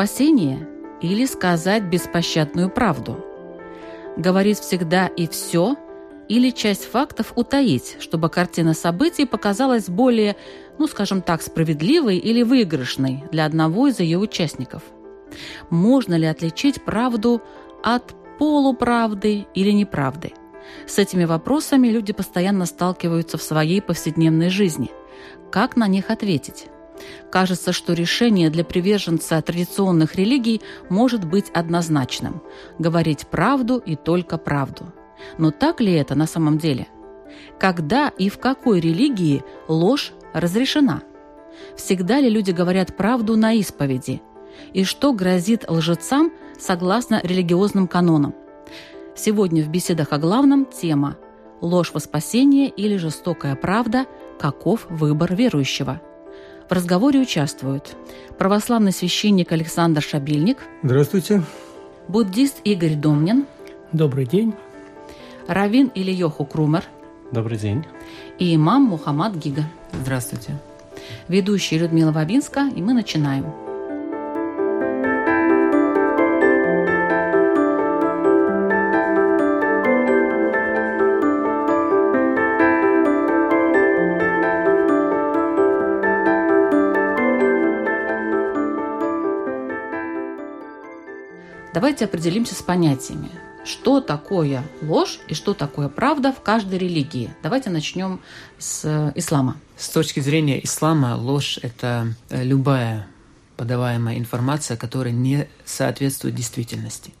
Спасение или сказать беспощадную правду? Говорить всегда и все или часть фактов утаить, чтобы картина событий показалась более, ну скажем так, справедливой или выигрышной для одного из ее участников? Можно ли отличить правду от полуправды или неправды? С этими вопросами люди постоянно сталкиваются в своей повседневной жизни. Как на них ответить? Кажется, что решение для приверженца традиционных религий может быть однозначным – говорить правду и только правду. Но так ли это на самом деле? Когда и в какой религии ложь разрешена? Всегда ли люди говорят правду на исповеди? И что грозит лжецам согласно религиозным канонам? Сегодня в беседах о главном тема «Ложь во спасение или жестокая правда. Каков выбор верующего?» – в разговоре участвуют православный священник Александр Шабильник. Здравствуйте. Буддист Игорь Домнин. Добрый день. Равин Ильёху Крумер. Добрый день. И имам Мухаммад Гига. Здравствуйте. Ведущая Людмила Вабинска, и мы начинаем. Давайте определимся с понятиями. Что такое ложь и что такое правда в каждой религии? Давайте начнем с э, ислама. С точки зрения ислама ложь – это э, любая подаваемая информация, которая не соответствует действительности.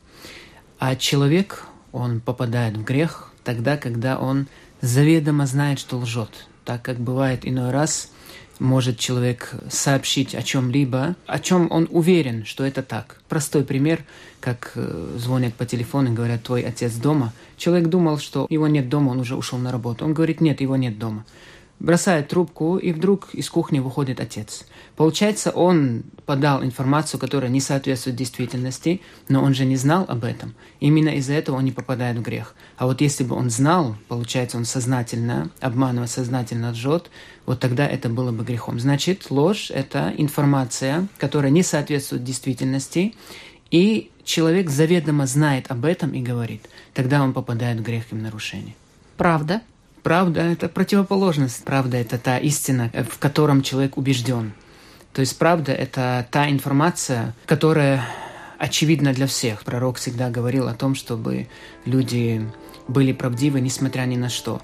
А человек, он попадает в грех тогда, когда он заведомо знает, что лжет. Так как бывает иной раз – может человек сообщить о чем-либо, о чем он уверен, что это так. Простой пример, как э, звонят по телефону и говорят, твой отец дома. Человек думал, что его нет дома, он уже ушел на работу. Он говорит, нет, его нет дома бросает трубку, и вдруг из кухни выходит отец. Получается, он подал информацию, которая не соответствует действительности, но он же не знал об этом. Именно из-за этого он не попадает в грех. А вот если бы он знал, получается, он сознательно обманывает, сознательно лжет, вот тогда это было бы грехом. Значит, ложь – это информация, которая не соответствует действительности, и человек заведомо знает об этом и говорит. Тогда он попадает в грех и в нарушение. Правда? Правда – это противоположность. Правда – это та истина, в котором человек убежден. То есть правда – это та информация, которая очевидна для всех. Пророк всегда говорил о том, чтобы люди были правдивы, несмотря ни на что.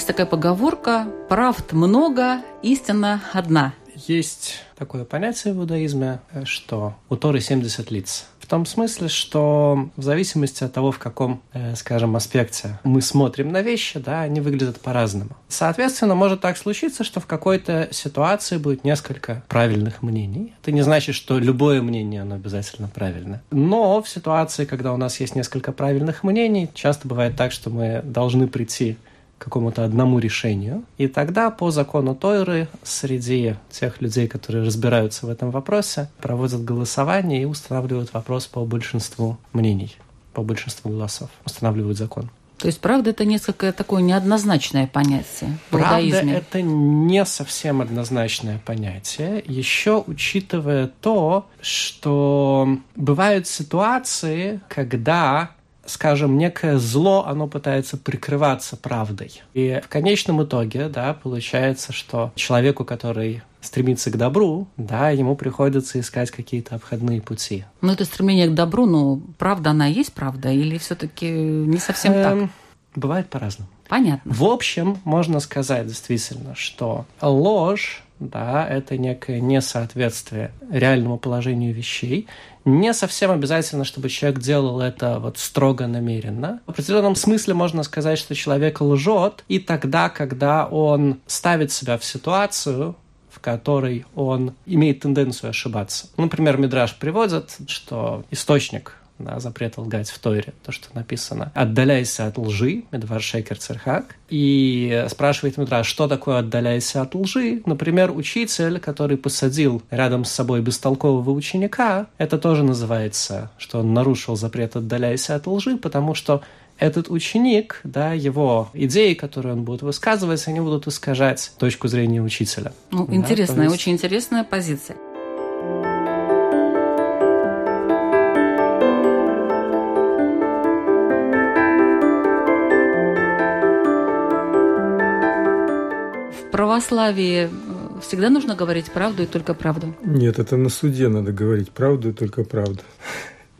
Есть такая поговорка «правд много, истина одна». Есть такое понятие в иудаизме, что у Торы 70 лиц. В том смысле, что в зависимости от того, в каком, э, скажем, аспекте мы смотрим на вещи, да, они выглядят по-разному. Соответственно, может так случиться, что в какой-то ситуации будет несколько правильных мнений. Это не значит, что любое мнение, оно обязательно правильно. Но в ситуации, когда у нас есть несколько правильных мнений, часто бывает так, что мы должны прийти какому-то одному решению. И тогда по закону Тойры среди тех людей, которые разбираются в этом вопросе, проводят голосование и устанавливают вопрос по большинству мнений, по большинству голосов, устанавливают закон. То есть правда это несколько такое неоднозначное понятие в Правда иудаизме. это не совсем однозначное понятие, еще учитывая то, что бывают ситуации, когда скажем, некое зло, оно пытается прикрываться правдой. И в конечном итоге, да, получается, что человеку, который стремится к добру, да, ему приходится искать какие-то обходные пути. Но это стремление к добру, но правда она есть правда или все-таки не совсем так? Эм, бывает по-разному. Понятно. В общем, можно сказать действительно, что ложь да, это некое несоответствие реальному положению вещей. Не совсем обязательно, чтобы человек делал это вот строго намеренно. В определенном смысле можно сказать, что человек лжет и тогда, когда он ставит себя в ситуацию, в которой он имеет тенденцию ошибаться. Например, Мидраш приводит, что источник да, запрет лгать в Тойре, то, что написано. «Отдаляйся от лжи», Медвар Шекер Церхак. И спрашивает Медраш, что такое «отдаляйся от лжи»? Например, учитель, который посадил рядом с собой бестолкового ученика, это тоже называется, что он нарушил запрет «отдаляйся от лжи», потому что этот ученик, да, его идеи, которые он будет высказывать, они будут искажать точку зрения учителя. Ну, да, интересная, есть... очень интересная позиция. Православии э, всегда нужно говорить правду и только правду? Нет, это на суде надо говорить правду и только правду.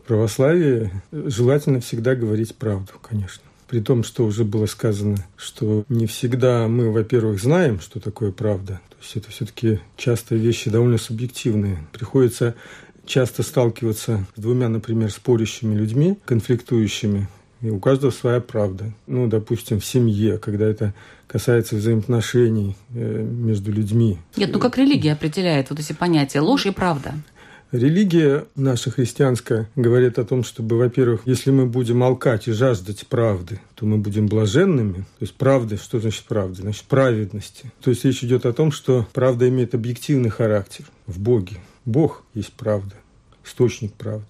В православии желательно всегда говорить правду, конечно. При том, что уже было сказано, что не всегда мы, во-первых, знаем, что такое правда. То есть это все-таки часто вещи довольно субъективные. Приходится часто сталкиваться с двумя, например, спорящими людьми, конфликтующими, и у каждого своя правда. Ну, допустим, в семье, когда это касается взаимоотношений э, между людьми. Нет, ну как религия определяет вот эти понятия ложь и правда? Религия наша христианская говорит о том, чтобы, во-первых, если мы будем молкать и жаждать правды, то мы будем блаженными. То есть правды, что значит правда? Значит праведности. То есть речь идет о том, что правда имеет объективный характер в Боге. Бог есть правда, источник правды,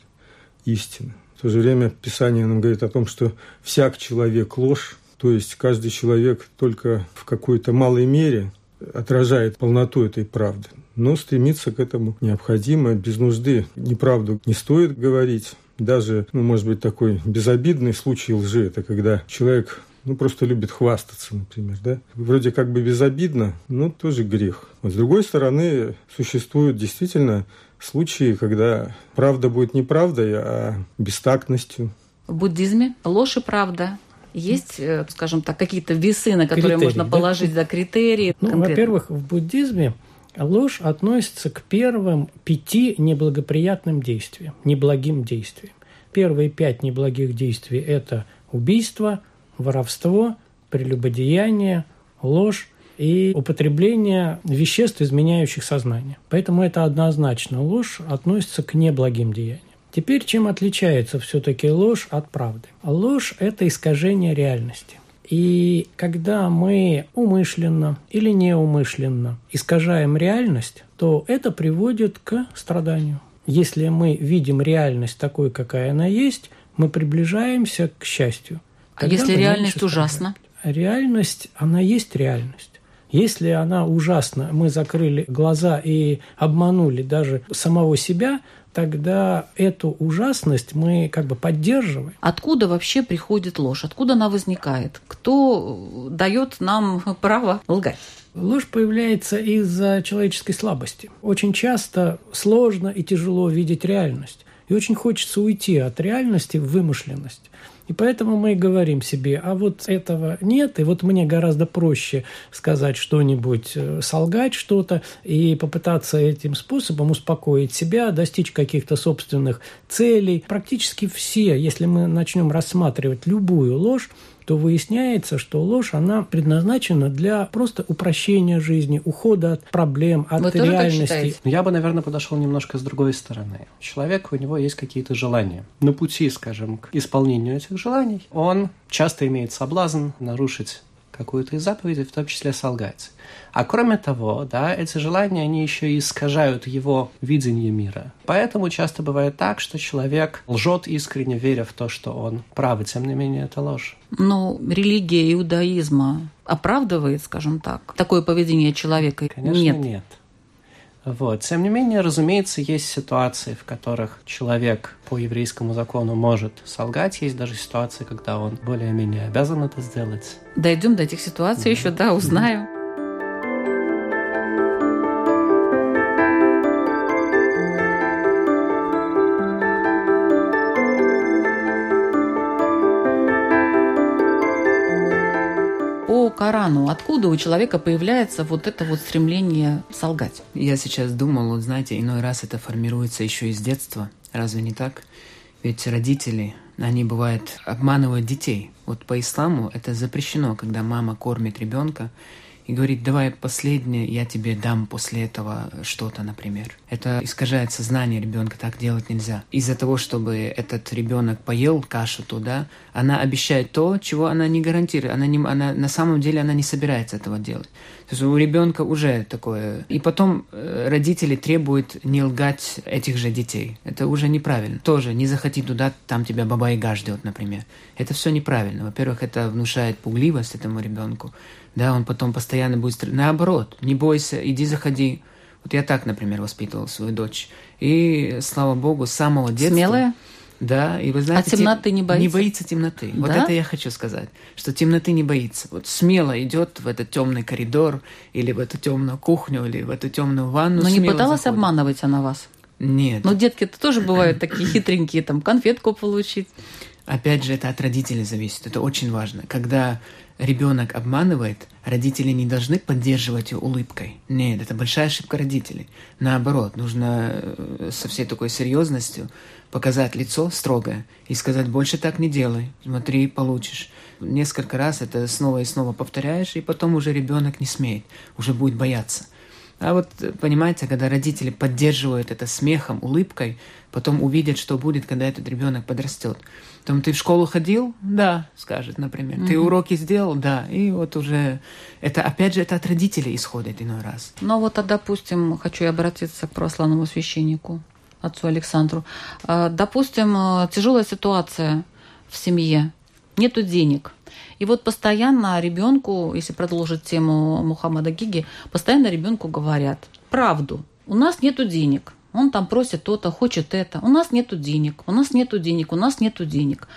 истина. В то же время Писание нам говорит о том, что всяк человек ложь, то есть каждый человек только в какой-то малой мере отражает полноту этой правды. Но стремиться к этому необходимо, без нужды неправду не стоит говорить. Даже, ну, может быть, такой безобидный случай лжи – это когда человек ну, просто любит хвастаться, например, да. Вроде как бы безобидно, но тоже грех. Вот с другой стороны, существуют действительно случаи, когда правда будет не правдой, а бестактностью. В буддизме ложь и правда есть, э, скажем так, какие-то весы, на которые критерии, можно да? положить да, критерии? Ну, во-первых, в буддизме ложь относится к первым пяти неблагоприятным действиям, неблагим действиям. Первые пять неблагих действий – это убийство, воровство, прелюбодеяние, ложь и употребление веществ, изменяющих сознание. Поэтому это однозначно ложь относится к неблагим деяниям. Теперь чем отличается все-таки ложь от правды? Ложь – это искажение реальности. И когда мы умышленно или неумышленно искажаем реальность, то это приводит к страданию. Если мы видим реальность такой, какая она есть, мы приближаемся к счастью. А если реальность ужасна? Реальность, она есть реальность. Если она ужасна, мы закрыли глаза и обманули даже самого себя, тогда эту ужасность мы как бы поддерживаем. Откуда вообще приходит ложь? Откуда она возникает? Кто дает нам право лгать? Ложь появляется из-за человеческой слабости. Очень часто сложно и тяжело видеть реальность. И очень хочется уйти от реальности в вымышленность. И поэтому мы и говорим себе, а вот этого нет, и вот мне гораздо проще сказать что-нибудь, э, солгать что-то и попытаться этим способом успокоить себя, достичь каких-то собственных целей. Практически все, если мы начнем рассматривать любую ложь, то выясняется, что ложь, она предназначена для просто упрощения жизни, ухода от проблем, от Вы реальности. Я бы, наверное, подошел немножко с другой стороны. Человек, у него есть какие-то желания. На пути, скажем, к исполнению этих желаний, он часто имеет соблазн нарушить какую-то из заповедей, в том числе солгать. А кроме того, да, эти желания, они еще и искажают его видение мира. Поэтому часто бывает так, что человек лжет искренне, веря в то, что он прав, и тем не менее это ложь. Но религия иудаизма оправдывает, скажем так, такое поведение человека? Конечно, нет. нет. Вот. Тем не менее, разумеется, есть ситуации, в которых человек по еврейскому закону может солгать. Есть даже ситуации, когда он более-менее обязан это сделать. Дойдем до этих ситуаций еще, да, узнаю. Корану, откуда у человека появляется вот это вот стремление солгать? Я сейчас думал, вот знаете, иной раз это формируется еще из детства. Разве не так? Ведь родители, они бывают обманывают детей. Вот по исламу это запрещено, когда мама кормит ребенка, и говорит, давай последнее, я тебе дам после этого что-то, например. Это искажает сознание ребенка, так делать нельзя. Из-за того, чтобы этот ребенок поел кашу туда, она обещает то, чего она не гарантирует. Она, не, она на самом деле она не собирается этого делать. То есть у ребенка уже такое. И потом э, родители требуют не лгать этих же детей. Это уже неправильно. Тоже не заходи туда, там тебя баба Яга ждет, например. Это все неправильно. Во-первых, это внушает пугливость этому ребенку да, он потом постоянно будет стрелять. Наоборот, не бойся, иди заходи. Вот я так, например, воспитывал свою дочь. И, слава богу, с самого детства... Смелая? Да, и вы знаете... А темноты не боится? Не боится темноты. Да? Вот это я хочу сказать, что темноты не боится. Вот смело идет в этот темный коридор, или в эту темную кухню, или в эту темную ванну. Но не пыталась заходит. обманывать она вас? Нет. Но детки-то тоже бывают такие хитренькие, там, конфетку получить. Опять же, это от родителей зависит. Это очень важно. Когда ребенок обманывает, родители не должны поддерживать его улыбкой. Нет, это большая ошибка родителей. Наоборот, нужно э, со всей такой серьезностью показать лицо строгое и сказать, больше так не делай, смотри, получишь. Несколько раз это снова и снова повторяешь, и потом уже ребенок не смеет, уже будет бояться. А вот, понимаете, когда родители поддерживают это смехом, улыбкой, потом увидят, что будет, когда этот ребенок подрастет. Там ты в школу ходил? Да, скажет, например. Mm-hmm. Ты уроки сделал? Да. И вот уже это, опять же, это от родителей исходит иной раз. Ну вот, а, допустим, хочу я обратиться к православному священнику, отцу Александру. А, допустим, э, тяжелая ситуация в семье, нету денег. И вот постоянно ребенку, если продолжить тему Мухаммада Гиги, постоянно ребенку говорят правду. У нас нету денег. Он там просит то-то, хочет это. У нас нету денег, у нас нету денег, у нас нету денег.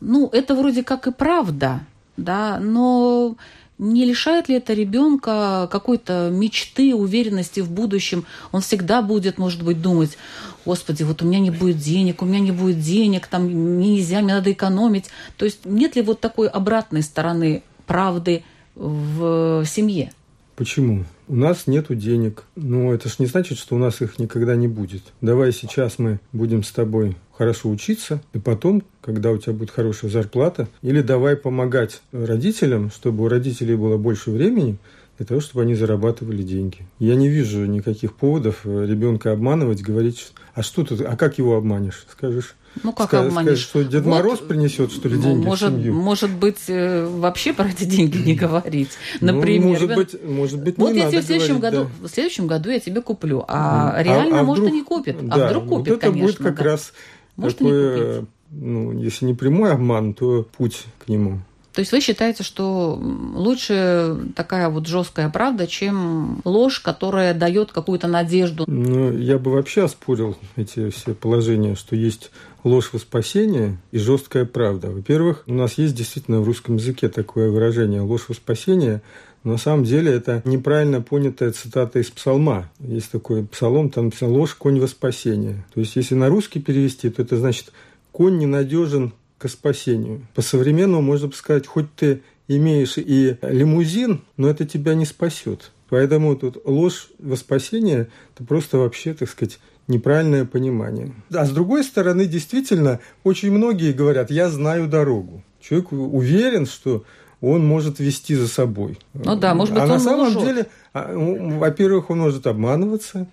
Ну, это вроде как и правда, да, но не лишает ли это ребенка какой-то мечты, уверенности в будущем? Он всегда будет, может быть, думать, господи, вот у меня не будет денег, у меня не будет денег, там нельзя, мне надо экономить. То есть нет ли вот такой обратной стороны правды в семье? Почему? У нас нету денег. Но это ж не значит, что у нас их никогда не будет. Давай сейчас мы будем с тобой хорошо учиться, и потом, когда у тебя будет хорошая зарплата, или давай помогать родителям, чтобы у родителей было больше времени, для того, чтобы они зарабатывали деньги. Я не вижу никаких поводов ребенка обманывать, говорить, а что ты, а как его обманешь, скажешь? Ну, как Ска- обманешь? Скажешь, что Дед вот, Мороз принесет, что ли, деньги может, в семью? Может быть, э, вообще про эти деньги не говорить. Ну, Например. Ну, может быть, может быть, вот не я надо тебе в следующем, говорить, году, да. в следующем году я тебе куплю, а, а реально, а, а может, вдруг, и не купит. Да, а вдруг купит, вот это конечно. будет как да. раз может, такое, ну, если не прямой обман, то путь к нему. То есть вы считаете, что лучше такая вот жесткая правда, чем ложь, которая дает какую-то надежду? Ну, я бы вообще оспорил эти все положения, что есть ложь во спасение и жесткая правда. Во-первых, у нас есть действительно в русском языке такое выражение ложь во спасение, но на самом деле это неправильно понятая цитата из псалма. Есть такой псалом, там ложь конь во спасение. То есть если на русский перевести, то это значит конь ненадежен к спасению. По-современному можно сказать, хоть ты имеешь и лимузин, но это тебя не спасет. Поэтому тут ложь во спасение – это просто вообще, так сказать, неправильное понимание. А с другой стороны, действительно, очень многие говорят, я знаю дорогу. Человек уверен, что он может вести за собой. Ну да, может быть, а он на самом лжет. деле, а, во-первых, он может обманываться,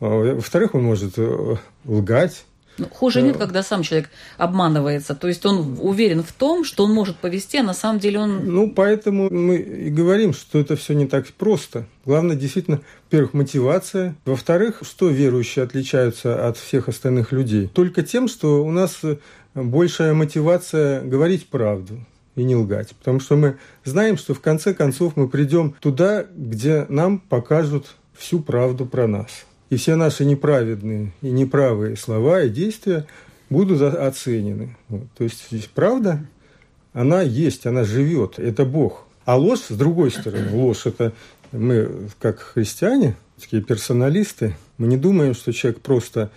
а, во-вторых, он может э, лгать. Ну, хуже нет, когда сам человек обманывается. То есть он уверен в том, что он может повести, а на самом деле он... Ну, поэтому мы и говорим, что это все не так просто. Главное, действительно, во-первых, мотивация. Во-вторых, что верующие отличаются от всех остальных людей? Только тем, что у нас большая мотивация говорить правду и не лгать. Потому что мы знаем, что в конце концов мы придем туда, где нам покажут всю правду про нас. И все наши неправедные и неправые слова и действия будут оценены. Вот. То есть здесь правда, она есть, она живет, это Бог. А ложь, с другой стороны, ложь – это мы, как христиане, такие персоналисты, мы не думаем, что человек просто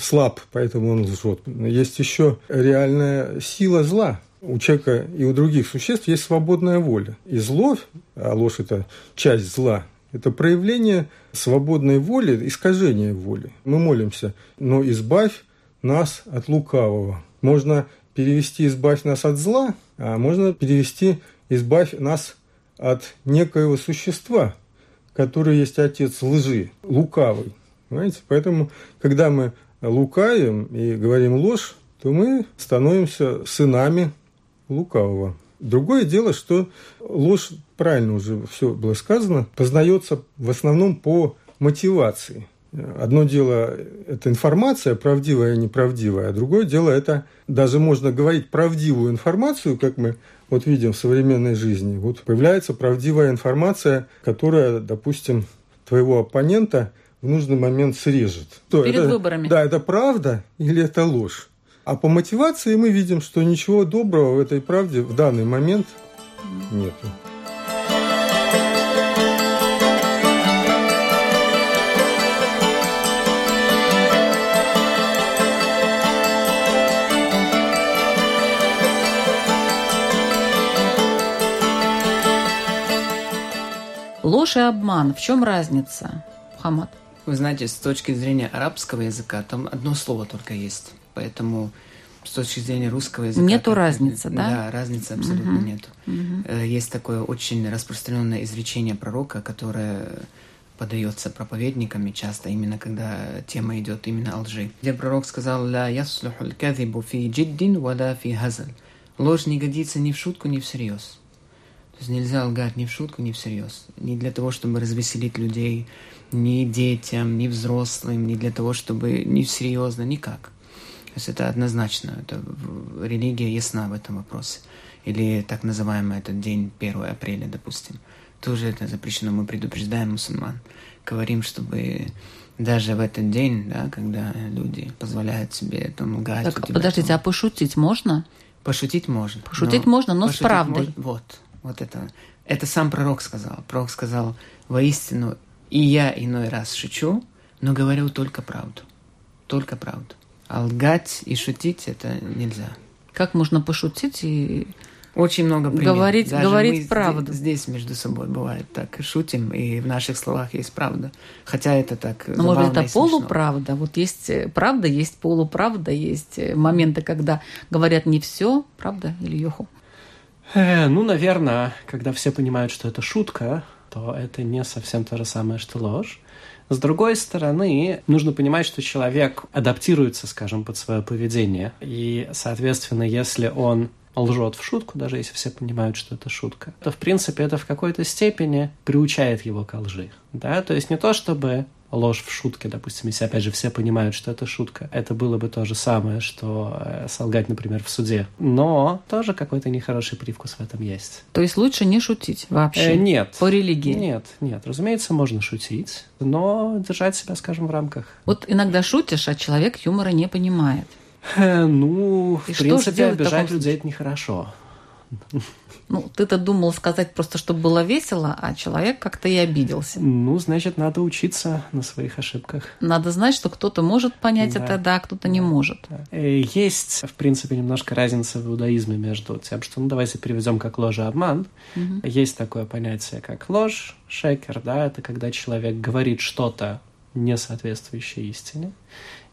слаб, поэтому он лжет. Есть еще реальная сила зла. У человека и у других существ есть свободная воля. И зло, а ложь – это часть зла, это проявление свободной воли, искажение воли. Мы молимся, но избавь нас от лукавого. Можно перевести «избавь нас от зла», а можно перевести «избавь нас от некоего существа», которое есть отец лжи, лукавый. Понимаете? Поэтому, когда мы лукаем и говорим ложь, то мы становимся сынами лукавого. Другое дело, что ложь, правильно уже все было сказано, познается в основном по мотивации. Одно дело – это информация, правдивая и неправдивая, а другое дело – это даже можно говорить правдивую информацию, как мы вот видим в современной жизни. Вот появляется правдивая информация, которая, допустим, твоего оппонента в нужный момент срежет. Что, Перед это, выборами. Да, это правда или это ложь? А по мотивации мы видим, что ничего доброго в этой правде в данный момент нету. Ложь и обман. В чем разница, Хамад? Вы знаете, с точки зрения арабского языка там одно слово только есть. Поэтому с точки зрения русского языка... Нету разницы, да? Да, разницы абсолютно Мгм. нету. Мгм. Э, Есть такое очень распространенное изречение пророка, которое подается проповедниками часто, именно когда тема идет именно о лжи. Где пророк сказал «Ла яслуху л-кадхибу фи джиддин вала фи хазаль». Ложь не годится ни в шутку, ни всерьез. То есть нельзя лгать ни в шутку, ни всерьез. Не для того, чтобы развеселить людей, ни детям, ни взрослым, не для того, чтобы ни серьезно, никак. То есть это однозначно, это религия ясна в этом вопросе. Или так называемый этот день 1 апреля, допустим. Тоже это запрещено, мы предупреждаем мусульман. Говорим, чтобы даже в этот день, да, когда люди позволяют себе там лгать. Так, тебя подождите, там- а пошутить можно? Пошутить можно. Пошутить можно, но с пошутить правдой. мож- Вот, вот это. Это сам пророк сказал. Пророк сказал, воистину, и я иной раз шучу, но говорю только правду. Только правду. А лгать и шутить это нельзя. Как можно пошутить и Очень много примеров. Говорить- Даже говорить мы правду. Здесь, между собой бывает так. Шутим, и в наших словах есть правда. Хотя это так Ну, может быть, забавно и это полуправда. Вот есть э, правда, есть полуправда, есть э, моменты, когда говорят не все, правда, или Йоху? Э, ну, наверное, когда все понимают, что это шутка, то это не совсем то же самое, что ложь. С другой стороны, нужно понимать, что человек адаптируется, скажем, под свое поведение. И, соответственно, если он лжет в шутку, даже если все понимают, что это шутка, то, в принципе, это в какой-то степени приучает его к лжи. Да? То есть не то, чтобы ложь в шутке, допустим, если, опять же, все понимают, что это шутка, это было бы то же самое, что э, солгать, например, в суде. Но тоже какой-то нехороший привкус в этом есть. То есть лучше не шутить вообще? Э, нет. По религии? Нет, нет. Разумеется, можно шутить, но держать себя, скажем, в рамках. Вот иногда шутишь, а человек юмора не понимает. Э, ну, И в принципе, обижать людей это нехорошо. Ну, ты-то думал сказать просто, чтобы было весело, а человек как-то и обиделся. Ну, значит, надо учиться на своих ошибках. Надо знать, что кто-то может понять Да. это, да, а кто-то не может. Э, Есть, в принципе, немножко разница в иудаизме между тем, что, ну, давайте переведем как ложь и обман. Мгм. Есть такое понятие, как ложь, шекер, да, это когда человек говорит что-то не соответствующее истине.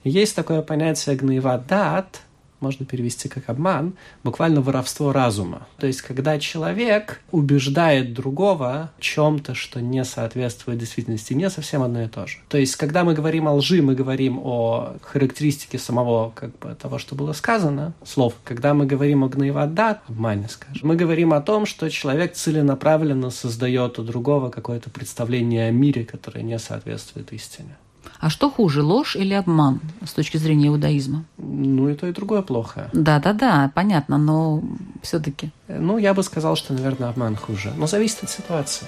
Есть такое понятие гнева дат, можно перевести как обман, буквально воровство разума. То есть, когда человек убеждает другого в чем-то, что не соответствует действительности, не совсем одно и то же. То есть, когда мы говорим о лжи, мы говорим о характеристике самого как бы, того, что было сказано, слов. Когда мы говорим о гневодат, обмане, скажем, мы говорим о том, что человек целенаправленно создает у другого какое-то представление о мире, которое не соответствует истине. А что хуже, ложь или обман с точки зрения иудаизма? Ну и то, и другое плохо. Да-да-да, понятно, но все-таки. Ну, я бы сказал, что, наверное, обман хуже. Но зависит от ситуации.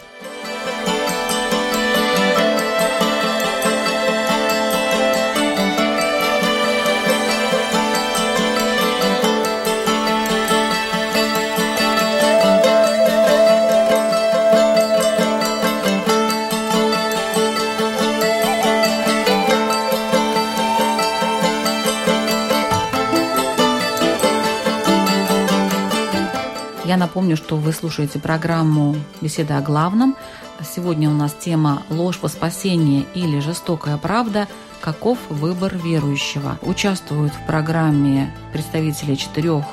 Напомню, что вы слушаете программу «Беседа о главном». Сегодня у нас тема «Ложь во спасение» или «Жестокая правда. Каков выбор верующего?». Участвуют в программе представители четырех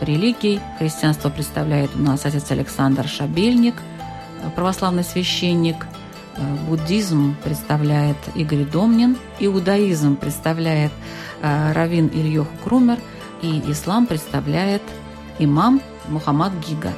религий. Христианство представляет у нас отец Александр Шабельник, православный священник. Буддизм представляет Игорь Домнин. Иудаизм представляет э, Равин Ильёху Крумер. И ислам представляет имам Мухаммад Гига.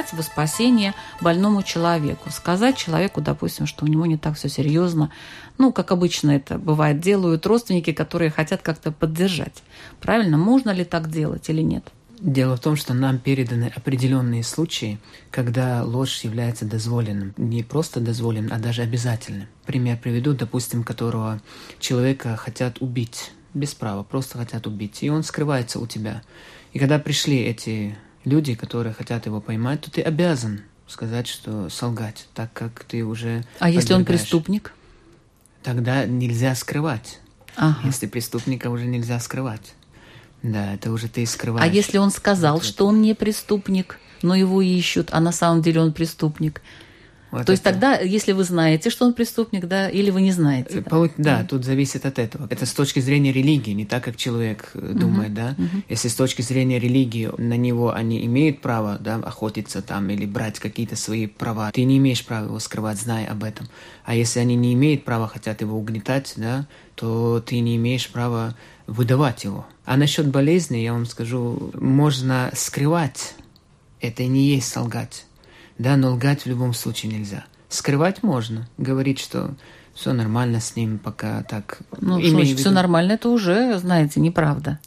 Лгать во спасение больному человеку? Сказать человеку, допустим, что у него не так все серьезно. Ну, как обычно это бывает, делают родственники, которые хотят как-то поддержать. Правильно? Можно ли так делать или нет? Дело в том, что нам переданы определенные случаи, когда ложь является дозволенным. Не просто дозволенным, а даже обязательным. Пример приведу, допустим, которого человека хотят убить без права, просто хотят убить, и он скрывается у тебя. И когда пришли эти люди, которые хотят его поймать, то ты обязан сказать, что солгать, так как ты уже... А если он преступник? Тогда нельзя скрывать. Ага. Если преступника уже нельзя скрывать. Да, это уже ты скрываешь. А если он сказал, вот что он не преступник, но его ищут, а на самом деле он преступник, вот То это... есть тогда, если вы знаете, что он преступник, да, или вы не знаете. Да, да, тут зависит от этого. Это с точки зрения религии, не так, как человек uh-huh, думает, да. Uh-huh. Если с точки зрения религии на него они имеют право, да, охотиться там или брать какие-то свои права, ты не имеешь права его скрывать, зная об этом. А если они не имеют права, хотят его угнетать, да, то ты не имеешь права выдавать его. А насчет болезни, я вам скажу, можно скрывать, это не есть солгать. Да, но лгать в любом случае нельзя. Скрывать можно, говорить, что все нормально с ним, пока так. Ну, значит, все нормально, это уже, знаете, неправда.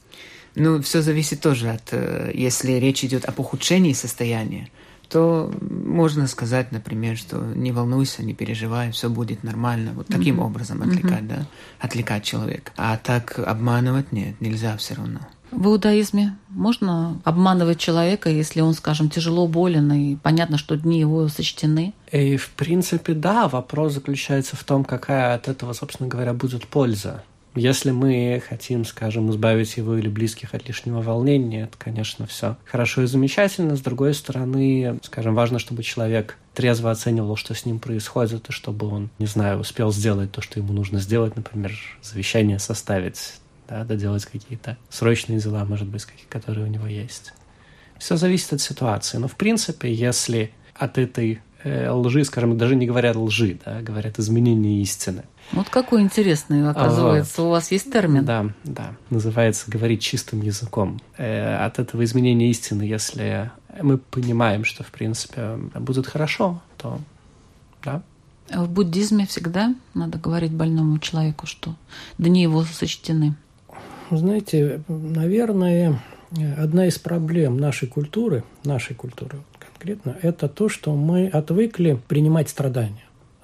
Ну, все зависит тоже от, э, если речь идет об ухудшении состояния, то можно сказать, например, что не волнуйся, не переживай, все будет нормально. Вот таким mm-hmm. образом отвлекать, mm-hmm. да, отвлекать человека. А так обманывать нет, нельзя все равно. В иудаизме можно обманывать человека, если он, скажем, тяжело болен, и понятно, что дни его сочтены? И, в принципе, да, вопрос заключается в том, какая от этого, собственно говоря, будет польза. Если мы хотим, скажем, избавить его или близких от лишнего волнения, это, конечно, все хорошо и замечательно. С другой стороны, скажем, важно, чтобы человек трезво оценивал, что с ним происходит, и чтобы он, не знаю, успел сделать то, что ему нужно сделать, например, завещание составить, да, доделать какие-то срочные дела, может быть, которые у него есть. Все зависит от ситуации. Но, в принципе, если от этой э, лжи, скажем, даже не говорят лжи, да, говорят изменение истины. Вот какой интересный, оказывается, вот. у вас есть термин. Да, да. Называется говорить чистым языком. Э, от этого изменения истины, если мы понимаем, что, в принципе, будет хорошо, то да. А в буддизме всегда надо говорить больному человеку, что дни его сочтены. Знаете, наверное, одна из проблем нашей культуры, нашей культуры конкретно, это то, что мы отвыкли принимать страдания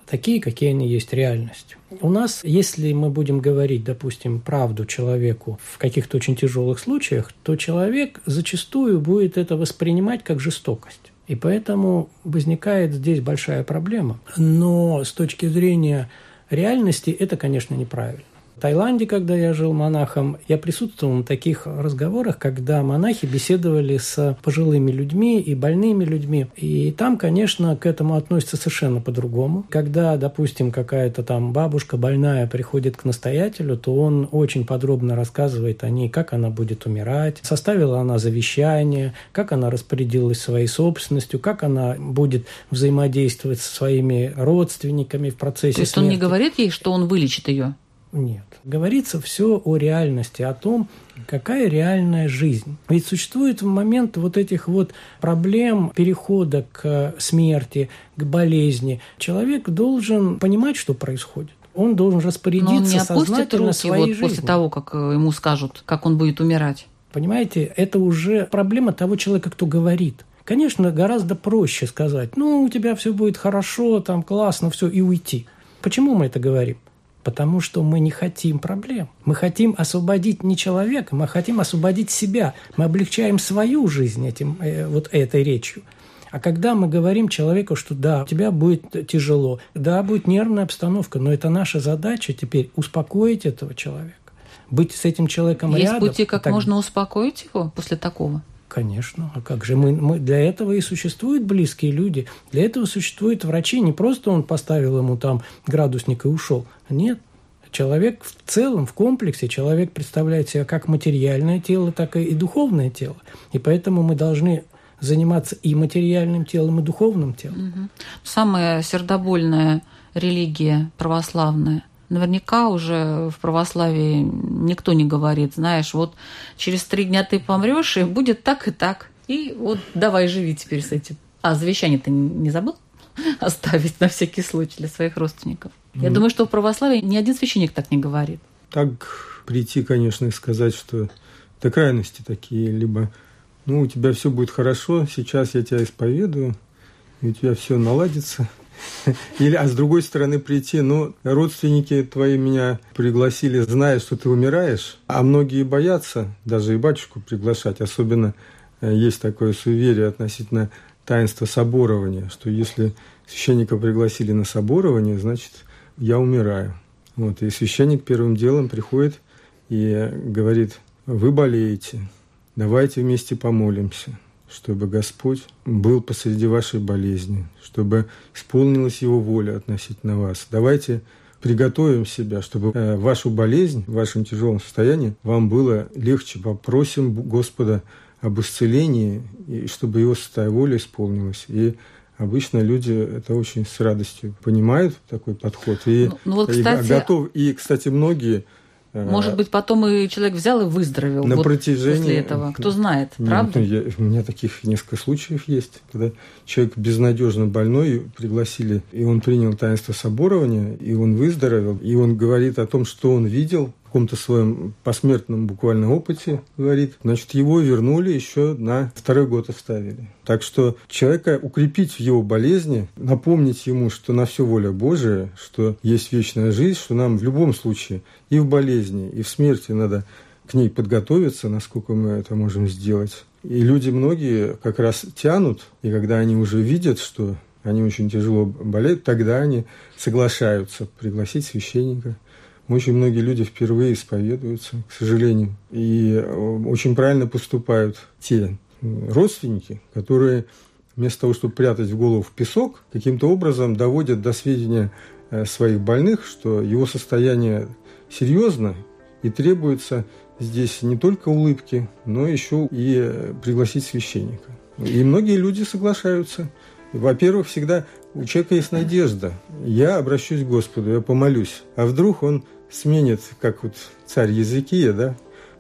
такие, какие они есть реальность. У нас, если мы будем говорить, допустим, правду человеку в каких-то очень тяжелых случаях, то человек зачастую будет это воспринимать как жестокость. И поэтому возникает здесь большая проблема. Но с точки зрения реальности это, конечно, неправильно. Таиланде, когда я жил монахом, я присутствовал на таких разговорах, когда монахи беседовали с пожилыми людьми и больными людьми. И там, конечно, к этому относятся совершенно по-другому. Когда, допустим, какая-то там бабушка больная приходит к настоятелю, то он очень подробно рассказывает о ней, как она будет умирать, составила она завещание, как она распорядилась своей собственностью, как она будет взаимодействовать со своими родственниками в процессе То есть смерти. он не говорит ей, что он вылечит ее? Нет. Говорится все о реальности, о том, какая реальная жизнь. Ведь существует в момент вот этих вот проблем перехода к смерти, к болезни. Человек должен понимать, что происходит. Он должен распорядиться Но он не опустит руки своей вот жизнью. после того, как э, ему скажут, как он будет умирать. Понимаете, это уже проблема того человека, кто говорит. Конечно, гораздо проще сказать, ну, у тебя все будет хорошо, там классно, все, и уйти. Почему мы это говорим? Потому что мы не хотим проблем. Мы хотим освободить не человека, мы хотим освободить себя. Мы облегчаем свою жизнь этим, э, вот этой речью. А когда мы говорим человеку, что да, у тебя будет тяжело, да, будет нервная обстановка, но это наша задача теперь успокоить этого человека, быть с этим человеком Есть рядом. пути, как так... можно успокоить его после такого? Конечно, а как же мы, мы для этого и существуют близкие люди, для этого существуют врачи. Не просто он поставил ему там градусник и ушел. Нет, человек в целом, в комплексе, человек представляет себя как материальное тело, так и духовное тело. И поэтому мы должны заниматься и материальным телом, и духовным телом. Угу. Самая сердобольная религия православная. Наверняка уже в православии никто не говорит, знаешь, вот через три дня ты помрешь, и будет так и так. И вот давай живи теперь с этим. А завещание ты не забыл оставить на всякий случай для своих родственников? Mm. Я думаю, что в православии ни один священник так не говорит. Так прийти, конечно, и сказать, что до крайности такие, либо ну, у тебя все будет хорошо, сейчас я тебя исповедую, и у тебя все наладится. Или, а с другой стороны прийти, ну, родственники твои меня пригласили, зная, что ты умираешь, а многие боятся даже и батюшку приглашать, особенно э, есть такое суеверие относительно таинства соборования, что если священника пригласили на соборование, значит, я умираю. Вот, и священник первым делом приходит и говорит, вы болеете, Давайте вместе помолимся, чтобы Господь был посреди вашей болезни, чтобы исполнилась Его воля относительно вас. Давайте приготовим себя, чтобы э, вашу болезнь, в вашем тяжелом состоянии вам было легче. Попросим Господа об исцелении, и чтобы Его святая воля исполнилась. И обычно люди это очень с радостью понимают, такой подход. И, ну, ну вот, кстати... и, готов, и, кстати, многие может быть, потом и человек взял и выздоровел на вот протяжении... после этого. Кто знает, Нет, правда? Я, у меня таких несколько случаев есть, когда человек безнадежно больной пригласили, и он принял таинство соборования, и он выздоровел, и он говорит о том, что он видел, каком-то своем посмертном буквально опыте говорит, значит, его вернули еще на второй год оставили. Так что человека укрепить в его болезни, напомнить ему, что на все воля Божия, что есть вечная жизнь, что нам в любом случае и в болезни, и в смерти надо к ней подготовиться, насколько мы это можем сделать. И люди многие как раз тянут, и когда они уже видят, что они очень тяжело болеют, тогда они соглашаются пригласить священника – очень многие люди впервые исповедуются, к сожалению. И э, очень правильно поступают те родственники, которые вместо того, чтобы прятать в голову в песок, каким-то образом доводят до сведения э, своих больных, что его состояние серьезно и требуется здесь не только улыбки, но еще и э, пригласить священника. И многие люди соглашаются. Во-первых, всегда у человека есть надежда. Я обращусь к Господу, я помолюсь. А вдруг он сменит, как вот царь Языкия, да,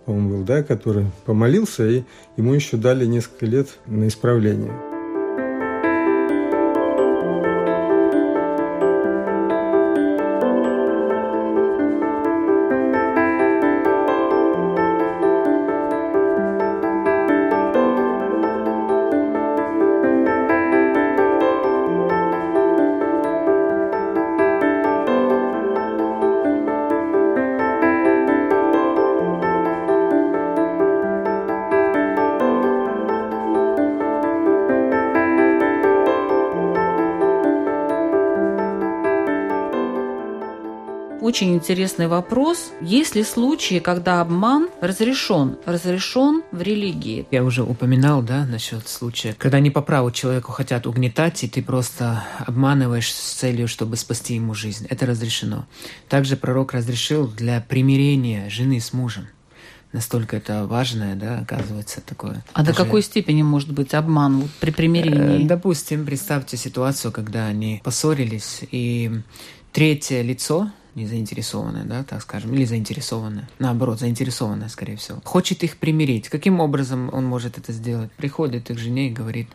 по-моему, был, да, который помолился, и ему еще дали несколько лет на исправление. Интересный вопрос. Есть ли случаи, когда обман разрешен? Разрешен в религии? Я уже упоминал, да, насчет случая, когда не по праву человеку хотят угнетать, и ты просто обманываешь с целью, чтобы спасти ему жизнь. Это разрешено. Также пророк разрешил для примирения жены с мужем настолько это важное, да, оказывается, такое. А Даже... до какой степени может быть обман вот, при примирении? Э, допустим, представьте ситуацию, когда они поссорились, и третье лицо не заинтересованная, да, так скажем, или заинтересованная, наоборот, заинтересованная, скорее всего, хочет их примирить. Каким образом он может это сделать? Приходит к жене и говорит,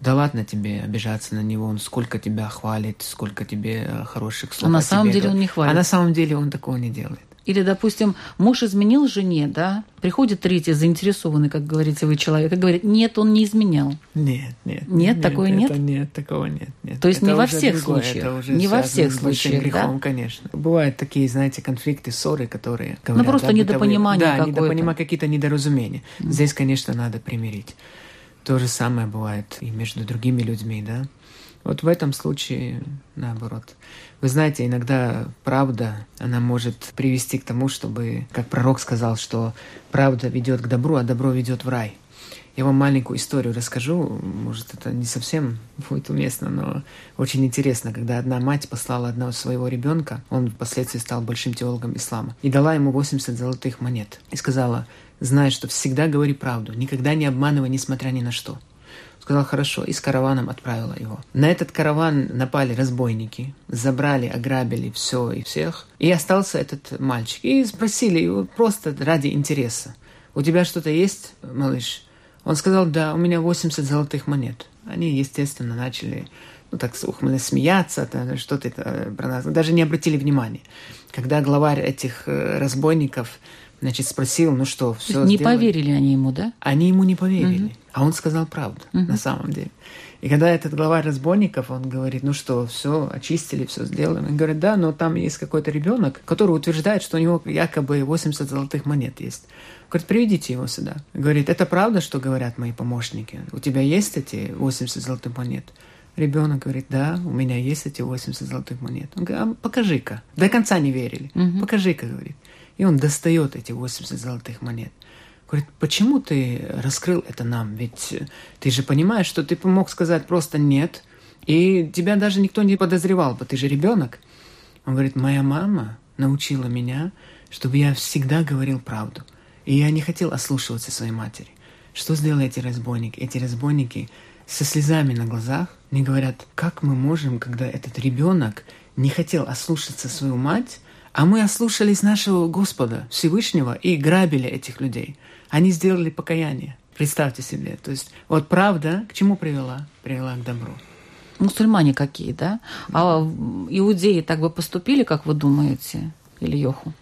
да ладно тебе обижаться на него, он сколько тебя хвалит, сколько тебе э, хороших слов. А на самом деле он не хвалит. А на самом деле он такого не делает. Или, допустим, муж изменил жене, да, приходит третий, заинтересованный, как говорите вы, человек, и говорит, нет, он не изменял. Нет, нет. Нет, нет такого нет? Это, нет, такого нет, нет. То есть это не во всех другое, случаях? Это уже Не во всех случаях, да? грехом, конечно. Бывают такие, знаете, конфликты, ссоры, которые Ну, говорят, просто да, бытовые- недопонимание Да, какое-то. недопонимание, какие-то недоразумения. Здесь, конечно, надо примирить. То же самое бывает и между другими людьми, да. Вот в этом случае наоборот. Вы знаете, иногда правда, она может привести к тому, чтобы, как пророк сказал, что правда ведет к добру, а добро ведет в рай. Я вам маленькую историю расскажу, может, это не совсем будет уместно, но очень интересно, когда одна мать послала одного своего ребенка, он впоследствии стал большим теологом ислама, и дала ему 80 золотых монет, и сказала, знай, что всегда говори правду, никогда не обманывай, несмотря ни на что. Сказал, хорошо, и с караваном отправила его. На этот караван напали разбойники, забрали, ограбили все и всех. И остался этот мальчик. И спросили его просто ради интереса. У тебя что-то есть, малыш? Он сказал, да, у меня 80 золотых монет. Они, естественно, начали ну, так ухмыльно смеяться, что-то это про нас, даже не обратили внимания. Когда главарь этих э, разбойников, значит, спросил, ну что, То все не поверили они ему, да? они ему не поверили. А он сказал правду Мгм. на самом деле. И когда этот главарь разбойников, он говорит, ну что, все, очистили, все сделали. Он говорит, да, но там есть какой-то ребенок, который утверждает, что у него якобы 80 золотых монет есть. Говорит, приведите его сюда. Говорит, это правда, что говорят мои помощники? У тебя есть эти 80 золотых монет? Ребенок говорит, да, у меня есть эти 80 золотых монет. Он говорит, а покажи-ка. До конца не верили. Мгм. Покажи-ка, говорит. И он достает эти 80 золотых монет. Говорит, почему ты раскрыл это нам? Ведь ты же понимаешь, что ты мог сказать просто нет, и тебя даже никто не подозревал бы, ты же ребенок. Он говорит, моя мама научила меня, чтобы я всегда говорил правду. И я не хотел ослушиваться своей матери. Что сделали эти разбойники? Эти разбойники со слезами на глазах мне говорят, как мы можем, когда этот ребенок не хотел ослушаться свою мать, а мы ослушались нашего Господа Всевышнего и грабили этих людей. Они сделали покаяние. Представьте себе. То есть вот правда к чему привела? Привела к добру. Мусульмане какие, да? А иудеи так бы поступили, как вы думаете, или Йоху?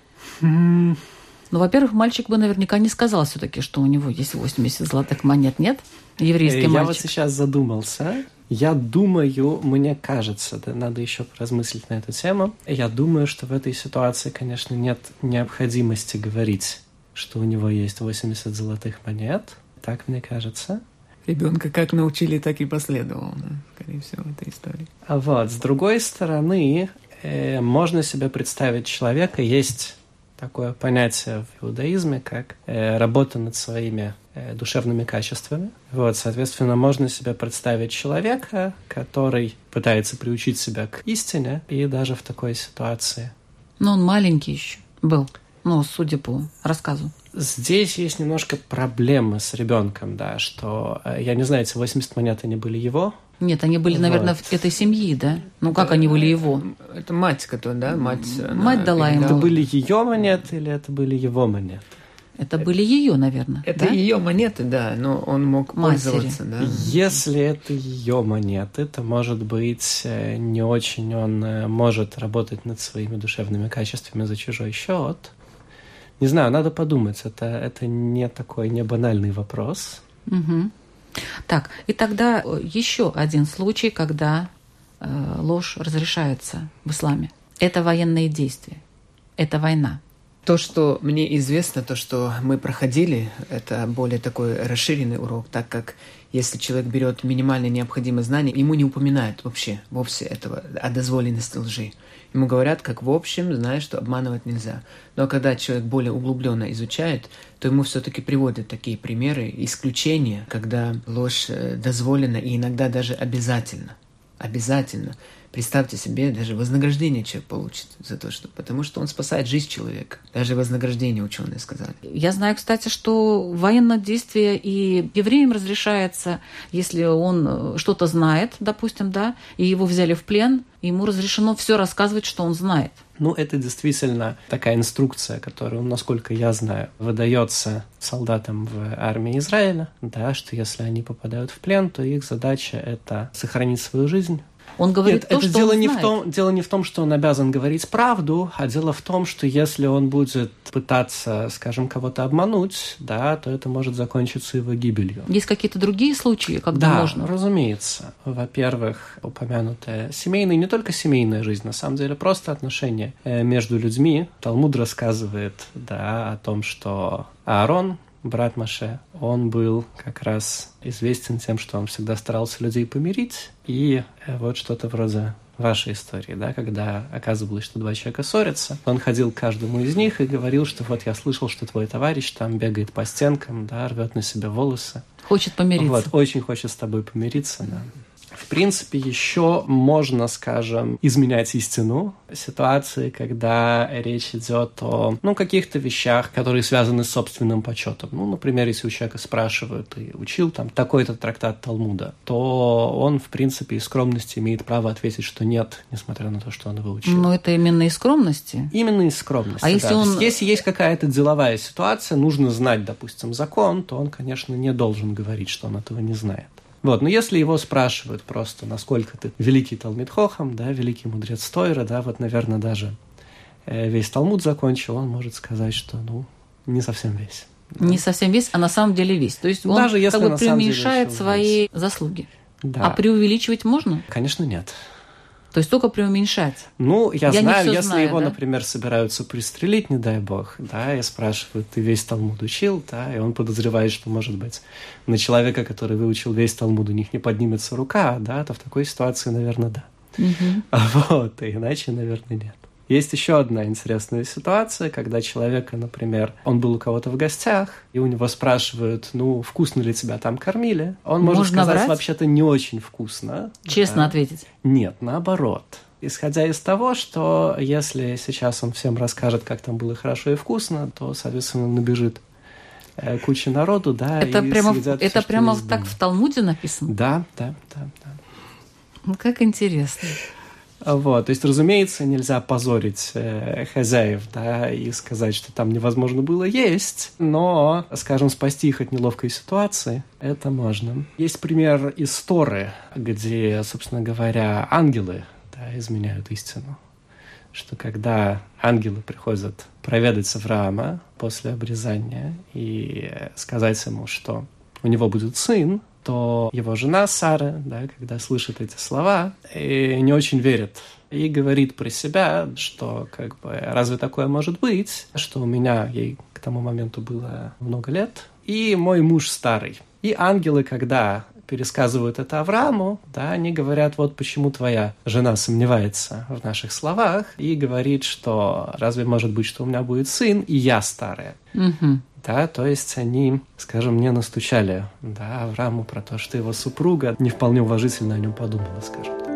Ну, во-первых, мальчик бы наверняка не сказал все таки что у него есть 80 золотых монет, нет? Еврейский Э, Я вот мальчик. сейчас задумался. Я думаю, мне кажется, да, надо еще поразмыслить на эту тему. Я думаю, что в этой ситуации, конечно, нет необходимости говорить, что у него есть 80 золотых монет. Так мне кажется. Ребенка как научили, так и последовал, да, скорее всего, в этой истории. А вот, с другой стороны, э, можно себе представить человека, есть такое понятие в иудаизме, как э, работа над своими э, душевными качествами. Вот, соответственно, можно себе представить человека, который пытается приучить себя к истине, и даже в такой ситуации. Но он маленький еще был, ну, судя по рассказу. Здесь есть немножко проблемы с ребенком, да, что, э, я не знаю, эти 80 монет, они были его, Нет, они были, наверное, Вот. в этой семьи, да? Ну, как они были его? Это мать, которая, да, мать. она Мать дала ему. это были ее монеты или это были его монеты? Это были ее, наверное, Это да? ее монеты, да, но он мог Матери. пользоваться, да. Если это ее монеты, то, может быть, э, не очень он э, может работать над своими душевными качествами за чужой счет. Не знаю, надо подумать. Это, это не такой не банальный вопрос. Мгм. Так, и тогда э, еще один случай, когда э, ложь разрешается в исламе. Это военные действия. Это война. То, что мне известно, то, что мы проходили, это более такой расширенный урок, так как если человек берет минимальные необходимые знания, ему не упоминают вообще, вовсе этого, о дозволенности лжи. Ему говорят, как в общем, знаешь, что обманывать нельзя. Но когда человек более углубленно изучает, то ему все-таки приводят такие примеры, исключения, когда ложь э, дозволена и иногда даже обязательно. Обязательно. Представьте себе, даже вознаграждение человек получит за то, что... Потому что он спасает жизнь человека. Даже вознаграждение ученые сказали. Я знаю, кстати, что военное действие и евреям разрешается, если он э, что-то знает, допустим, да, и его взяли в плен, ему разрешено все рассказывать, что он знает. Ну, это действительно такая инструкция, которая, насколько я знаю, выдается солдатам в армии Израиля, да, что если они попадают в плен, то их задача это сохранить свою жизнь, Он говорит Нет, то, это что дело он не знает. в том, дело не в том, что он обязан говорить правду, а дело в том, что если он будет пытаться, скажем, кого-то обмануть, да, то это может закончиться его гибелью. Есть какие-то другие случаи, когда да, можно? разумеется. Во-первых, упомянутая семейная, не только семейная жизнь, на самом деле, просто отношения э, между людьми. Талмуд рассказывает, да, о том, что Аарон, брат Маше, он был как раз известен тем, что он всегда старался людей помирить. И э, вот что-то вроде вашей истории, да, когда оказывалось, что два человека ссорятся, он ходил к каждому из них и говорил, что вот я слышал, что твой товарищ там бегает по стенкам, да, рвет на себе волосы. Хочет помириться. Вот, очень хочет с тобой помириться, да. В принципе, еще можно, скажем, изменять истину ситуации, когда речь идет о ну, каких-то вещах, которые связаны с собственным почетом. Ну, например, если у человека спрашивают, ты учил там такой-то трактат Талмуда, то он, в принципе, из скромности имеет право ответить, что нет, несмотря на то, что он его учил. Но это именно из скромности. Именно из скромности. А если да. То он- есть, если есть какая-то деловая ситуация, нужно знать, допустим, закон, то он, конечно, не должен говорить, что он этого не знает. Вот, но если его спрашивают просто, насколько ты великий Талмит Хохам, да, великий мудрец Тойра, да, вот, наверное, даже э, весь Талмуд закончил, он может сказать, что, ну, не совсем весь. Не совсем весь, а на самом деле весь. То есть он Даже если как бы деле преуменьшает еще свои заслуги. Да. А преувеличивать можно? Конечно, нет. То есть только преуменьшать. Ну, я, Я знаю, если знаю, его, да? например, собираются пристрелить, не дай бог, да, и спрашивают, ты весь Талмуд учил, да, и он подозревает, что, может быть, на человека, который выучил весь Талмуд, у них не поднимется рука, да, то в такой ситуации, наверное, да. А вот, иначе, наверное, нет. Есть еще одна интересная ситуация, когда человека, например, он был у кого-то в гостях, и у него спрашивают, ну, вкусно ли тебя там кормили. Он может Можно сказать, вообще-то не очень вкусно. Честно да. ответить. Нет, наоборот. Исходя из того, что если сейчас он всем расскажет, как там было хорошо и вкусно, то, соответственно, набежит э, куча народу, да, это и прямо, это что прямо так в Талмуде написано? Да, да, да, да. Ну, как интересно. Вот, то есть, разумеется, нельзя позорить э, хозяев, да, и сказать, что там невозможно было есть, но, скажем, спасти их от неловкой ситуации, это можно. Есть пример из Торы, где, собственно говоря, ангелы, да, изменяют истину. Что когда ангелы приходят проведать Авраама после обрезания и э, сказать ему, что у него будет сын, то его жена Сара, да, когда слышит эти слова, и не очень верит. И говорит про себя, что как бы разве такое может быть, что у меня, ей к тому моменту было много лет, и мой муж старый. И ангелы, когда пересказывают это Аврааму, да, они говорят, вот почему твоя жена сомневается в наших словах и говорит, что разве может быть, что у меня будет сын, и я старая. Мгм. Да, то есть они, скажем, не настучали да, Аврааму про то, что его супруга не вполне уважительно о нем подумала, скажем.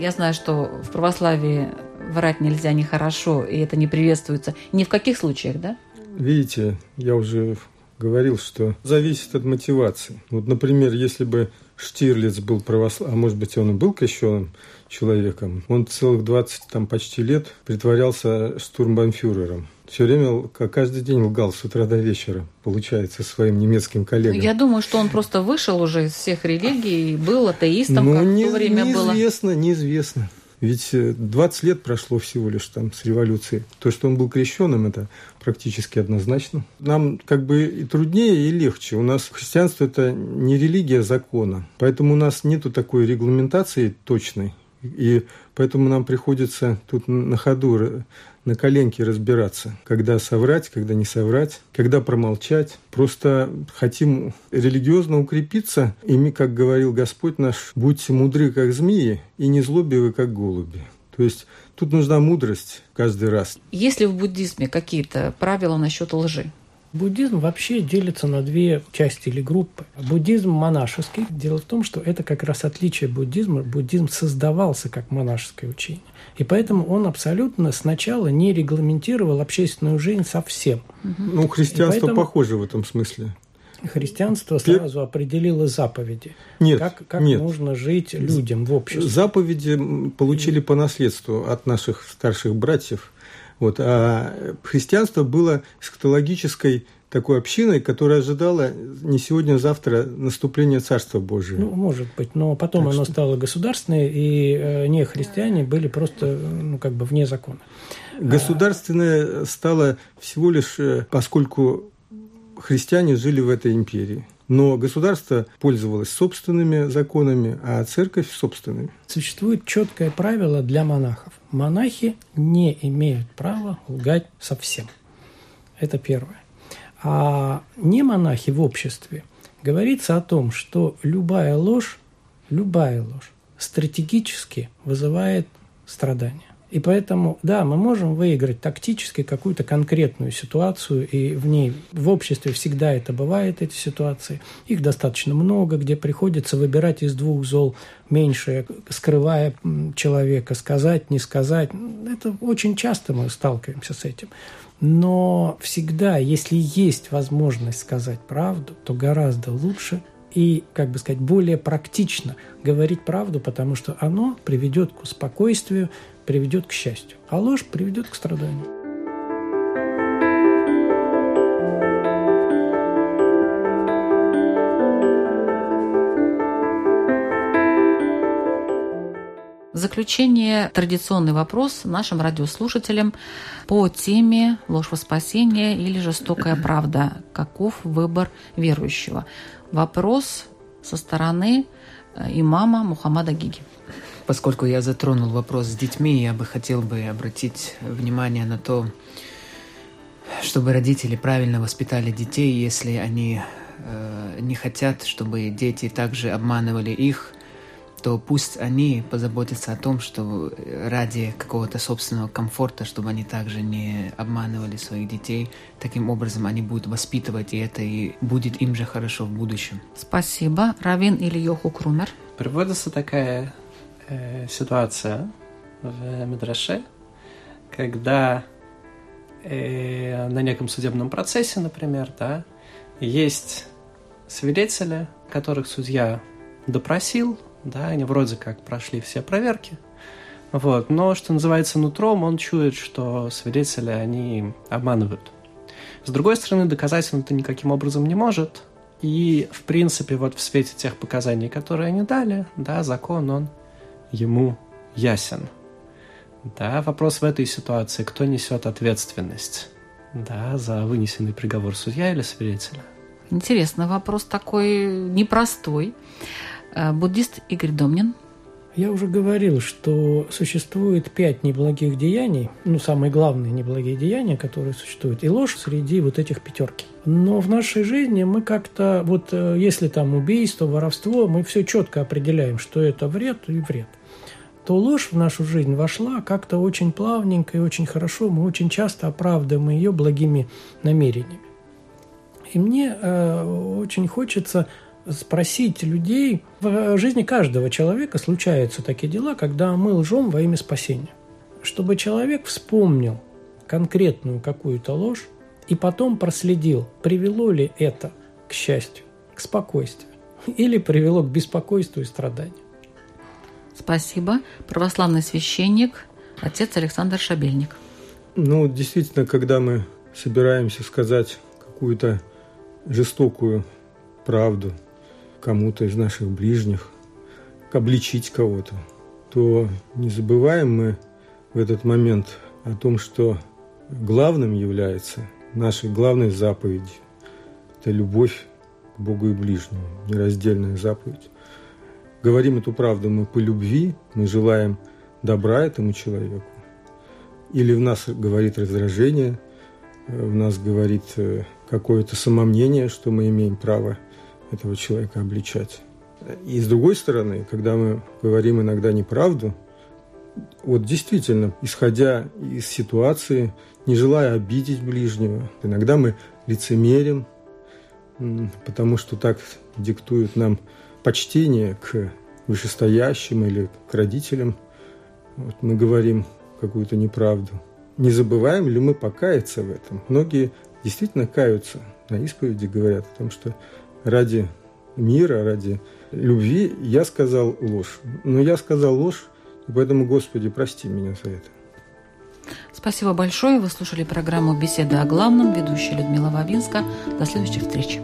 Я знаю, что в православии врать нельзя нехорошо, и это не приветствуется. Ни в каких случаях, да? Видите, я уже говорил, что зависит от мотивации. Вот, например, если бы Штирлиц был православным, а может быть, он и был крещенным человеком, он целых 20 там почти лет притворялся штурмбанфюрером. Все время, каждый день лгал с утра до вечера, получается, своим немецким коллегам. Я думаю, что он просто вышел уже из всех религий и был атеистом, ну, как не, в то время было. неизвестно, неизвестно. Ведь э, 20 лет прошло всего лишь там с революции. То, что он был крещенным, это практически однозначно. Нам как бы и труднее, и легче. У нас христианство – это не религия закона. Поэтому у нас нету такой регламентации точной. И поэтому нам приходится тут на ходу, на коленке разбираться, когда соврать, когда не соврать, когда промолчать. Просто хотим религиозно укрепиться, и мы, как говорил Господь наш, будьте мудры, как змеи, и не злобивы, как голуби. То есть тут нужна мудрость каждый раз. Есть ли в буддизме какие-то правила насчет лжи? Буддизм вообще делится на две части или группы. Буддизм монашеский. Дело в том, что это как раз отличие буддизма. Буддизм создавался как монашеское учение. И поэтому он абсолютно сначала не регламентировал общественную жизнь совсем. Ну, христианство поэтому- похоже в этом смысле. Христианство сразу определило заповеди. Нет, как, как нет. нужно жить людям в обществе. Заповеди получили по наследству от наших старших братьев. Вот, а христианство было эсхатологической такой общиной, которая ожидала не сегодня, а завтра наступления Царства Божьего. Ну, может быть, но потом так оно что... стало государственное, и э, не христиане были просто ну, как бы вне закона. Государственное стало всего лишь, э, поскольку христиане жили в этой империи. Но государство пользовалось собственными законами, а церковь – собственными. Существует четкое правило для монахов. Монахи не имеют права лгать совсем. Это первое. А не монахи в обществе говорится о том, что любая ложь, любая ложь стратегически вызывает страдания. И поэтому, да, мы можем выиграть тактически какую-то конкретную ситуацию, и в ней, в обществе всегда это бывает, эти ситуации. Их достаточно много, где приходится выбирать из двух зол меньшее, скрывая человека, сказать, не сказать. Это очень часто мы сталкиваемся с этим. Но всегда, если есть возможность сказать правду, то гораздо лучше и, как бы сказать, более практично говорить правду, потому что оно приведет к спокойствию, приведет к счастью, а ложь приведет к страданию. В заключение традиционный вопрос нашим радиослушателям по теме «Ложь во спасение» или «Жестокая правда». Каков выбор верующего? Вопрос со стороны э, имама Мухаммада Гиги. Поскольку я затронул вопрос с детьми, я бы хотел бы обратить внимание на то, чтобы родители правильно воспитали детей, если они э, не хотят, чтобы дети также обманывали их, то пусть они позаботятся о том, что ради какого-то собственного комфорта, чтобы они также не обманывали своих детей. Таким образом они будут воспитывать, и это и будет им же хорошо в будущем. Спасибо. Равин или Йоху Крумер? Приводится такая э, ситуация в Медраше, когда э, на неком судебном процессе, например, да, есть свидетели, которых судья допросил, да, они вроде как прошли все проверки, вот, но, что называется, нутром он чует, что свидетели, они обманывают. С другой стороны, доказать он это никаким образом не может, и, в принципе, вот в свете тех показаний, которые они дали, да, закон, он ему ясен. Да, вопрос в этой ситуации, кто несет ответственность, да, за вынесенный приговор судья или свидетеля? Интересный вопрос такой непростой. Э, буддист Игорь Домнин. Я уже говорил, что существует пять неблагих деяний, ну, самые главные неблагие деяния, которые существуют, и ложь среди вот этих пятерки. Но в нашей жизни мы как-то, вот э, если там убийство, воровство, мы все четко определяем, что это вред и вред то ложь в нашу жизнь вошла как-то очень плавненько и очень хорошо. Мы очень часто оправдываем ее благими намерениями. И мне э, очень хочется спросить людей, в жизни каждого человека случаются такие дела, когда мы лжем во имя спасения. Чтобы человек вспомнил конкретную какую-то ложь и потом проследил, привело ли это к счастью, к спокойствию или привело к беспокойству и страданию. Спасибо. Православный священник, отец Александр Шабельник. Ну, действительно, когда мы собираемся сказать какую-то жестокую правду кому-то из наших ближних, обличить кого-то, то не забываем мы в этот момент о том, что главным является нашей главной заповедью. Это любовь к Богу и ближнему, нераздельная заповедь. Говорим эту правду мы по любви, мы желаем добра этому человеку. Или в нас говорит раздражение, в нас говорит э, какое-то самомнение, что мы имеем право – этого человека обличать. И с другой стороны, когда мы говорим иногда неправду, вот действительно, исходя из ситуации, не желая обидеть ближнего, иногда мы лицемерим, потому что так диктует нам почтение к вышестоящим или к родителям. Вот мы говорим какую-то неправду. не забываем ли мы покаяться в этом. Многие действительно каются на исповеди, говорят о том, что ради мира, ради любви я сказал ложь. Но я сказал ложь, и поэтому, Господи, прости меня за это. Спасибо большое. Вы слушали программу «Беседа о главном». Ведущая Людмила Вавинска. До следующих встреч.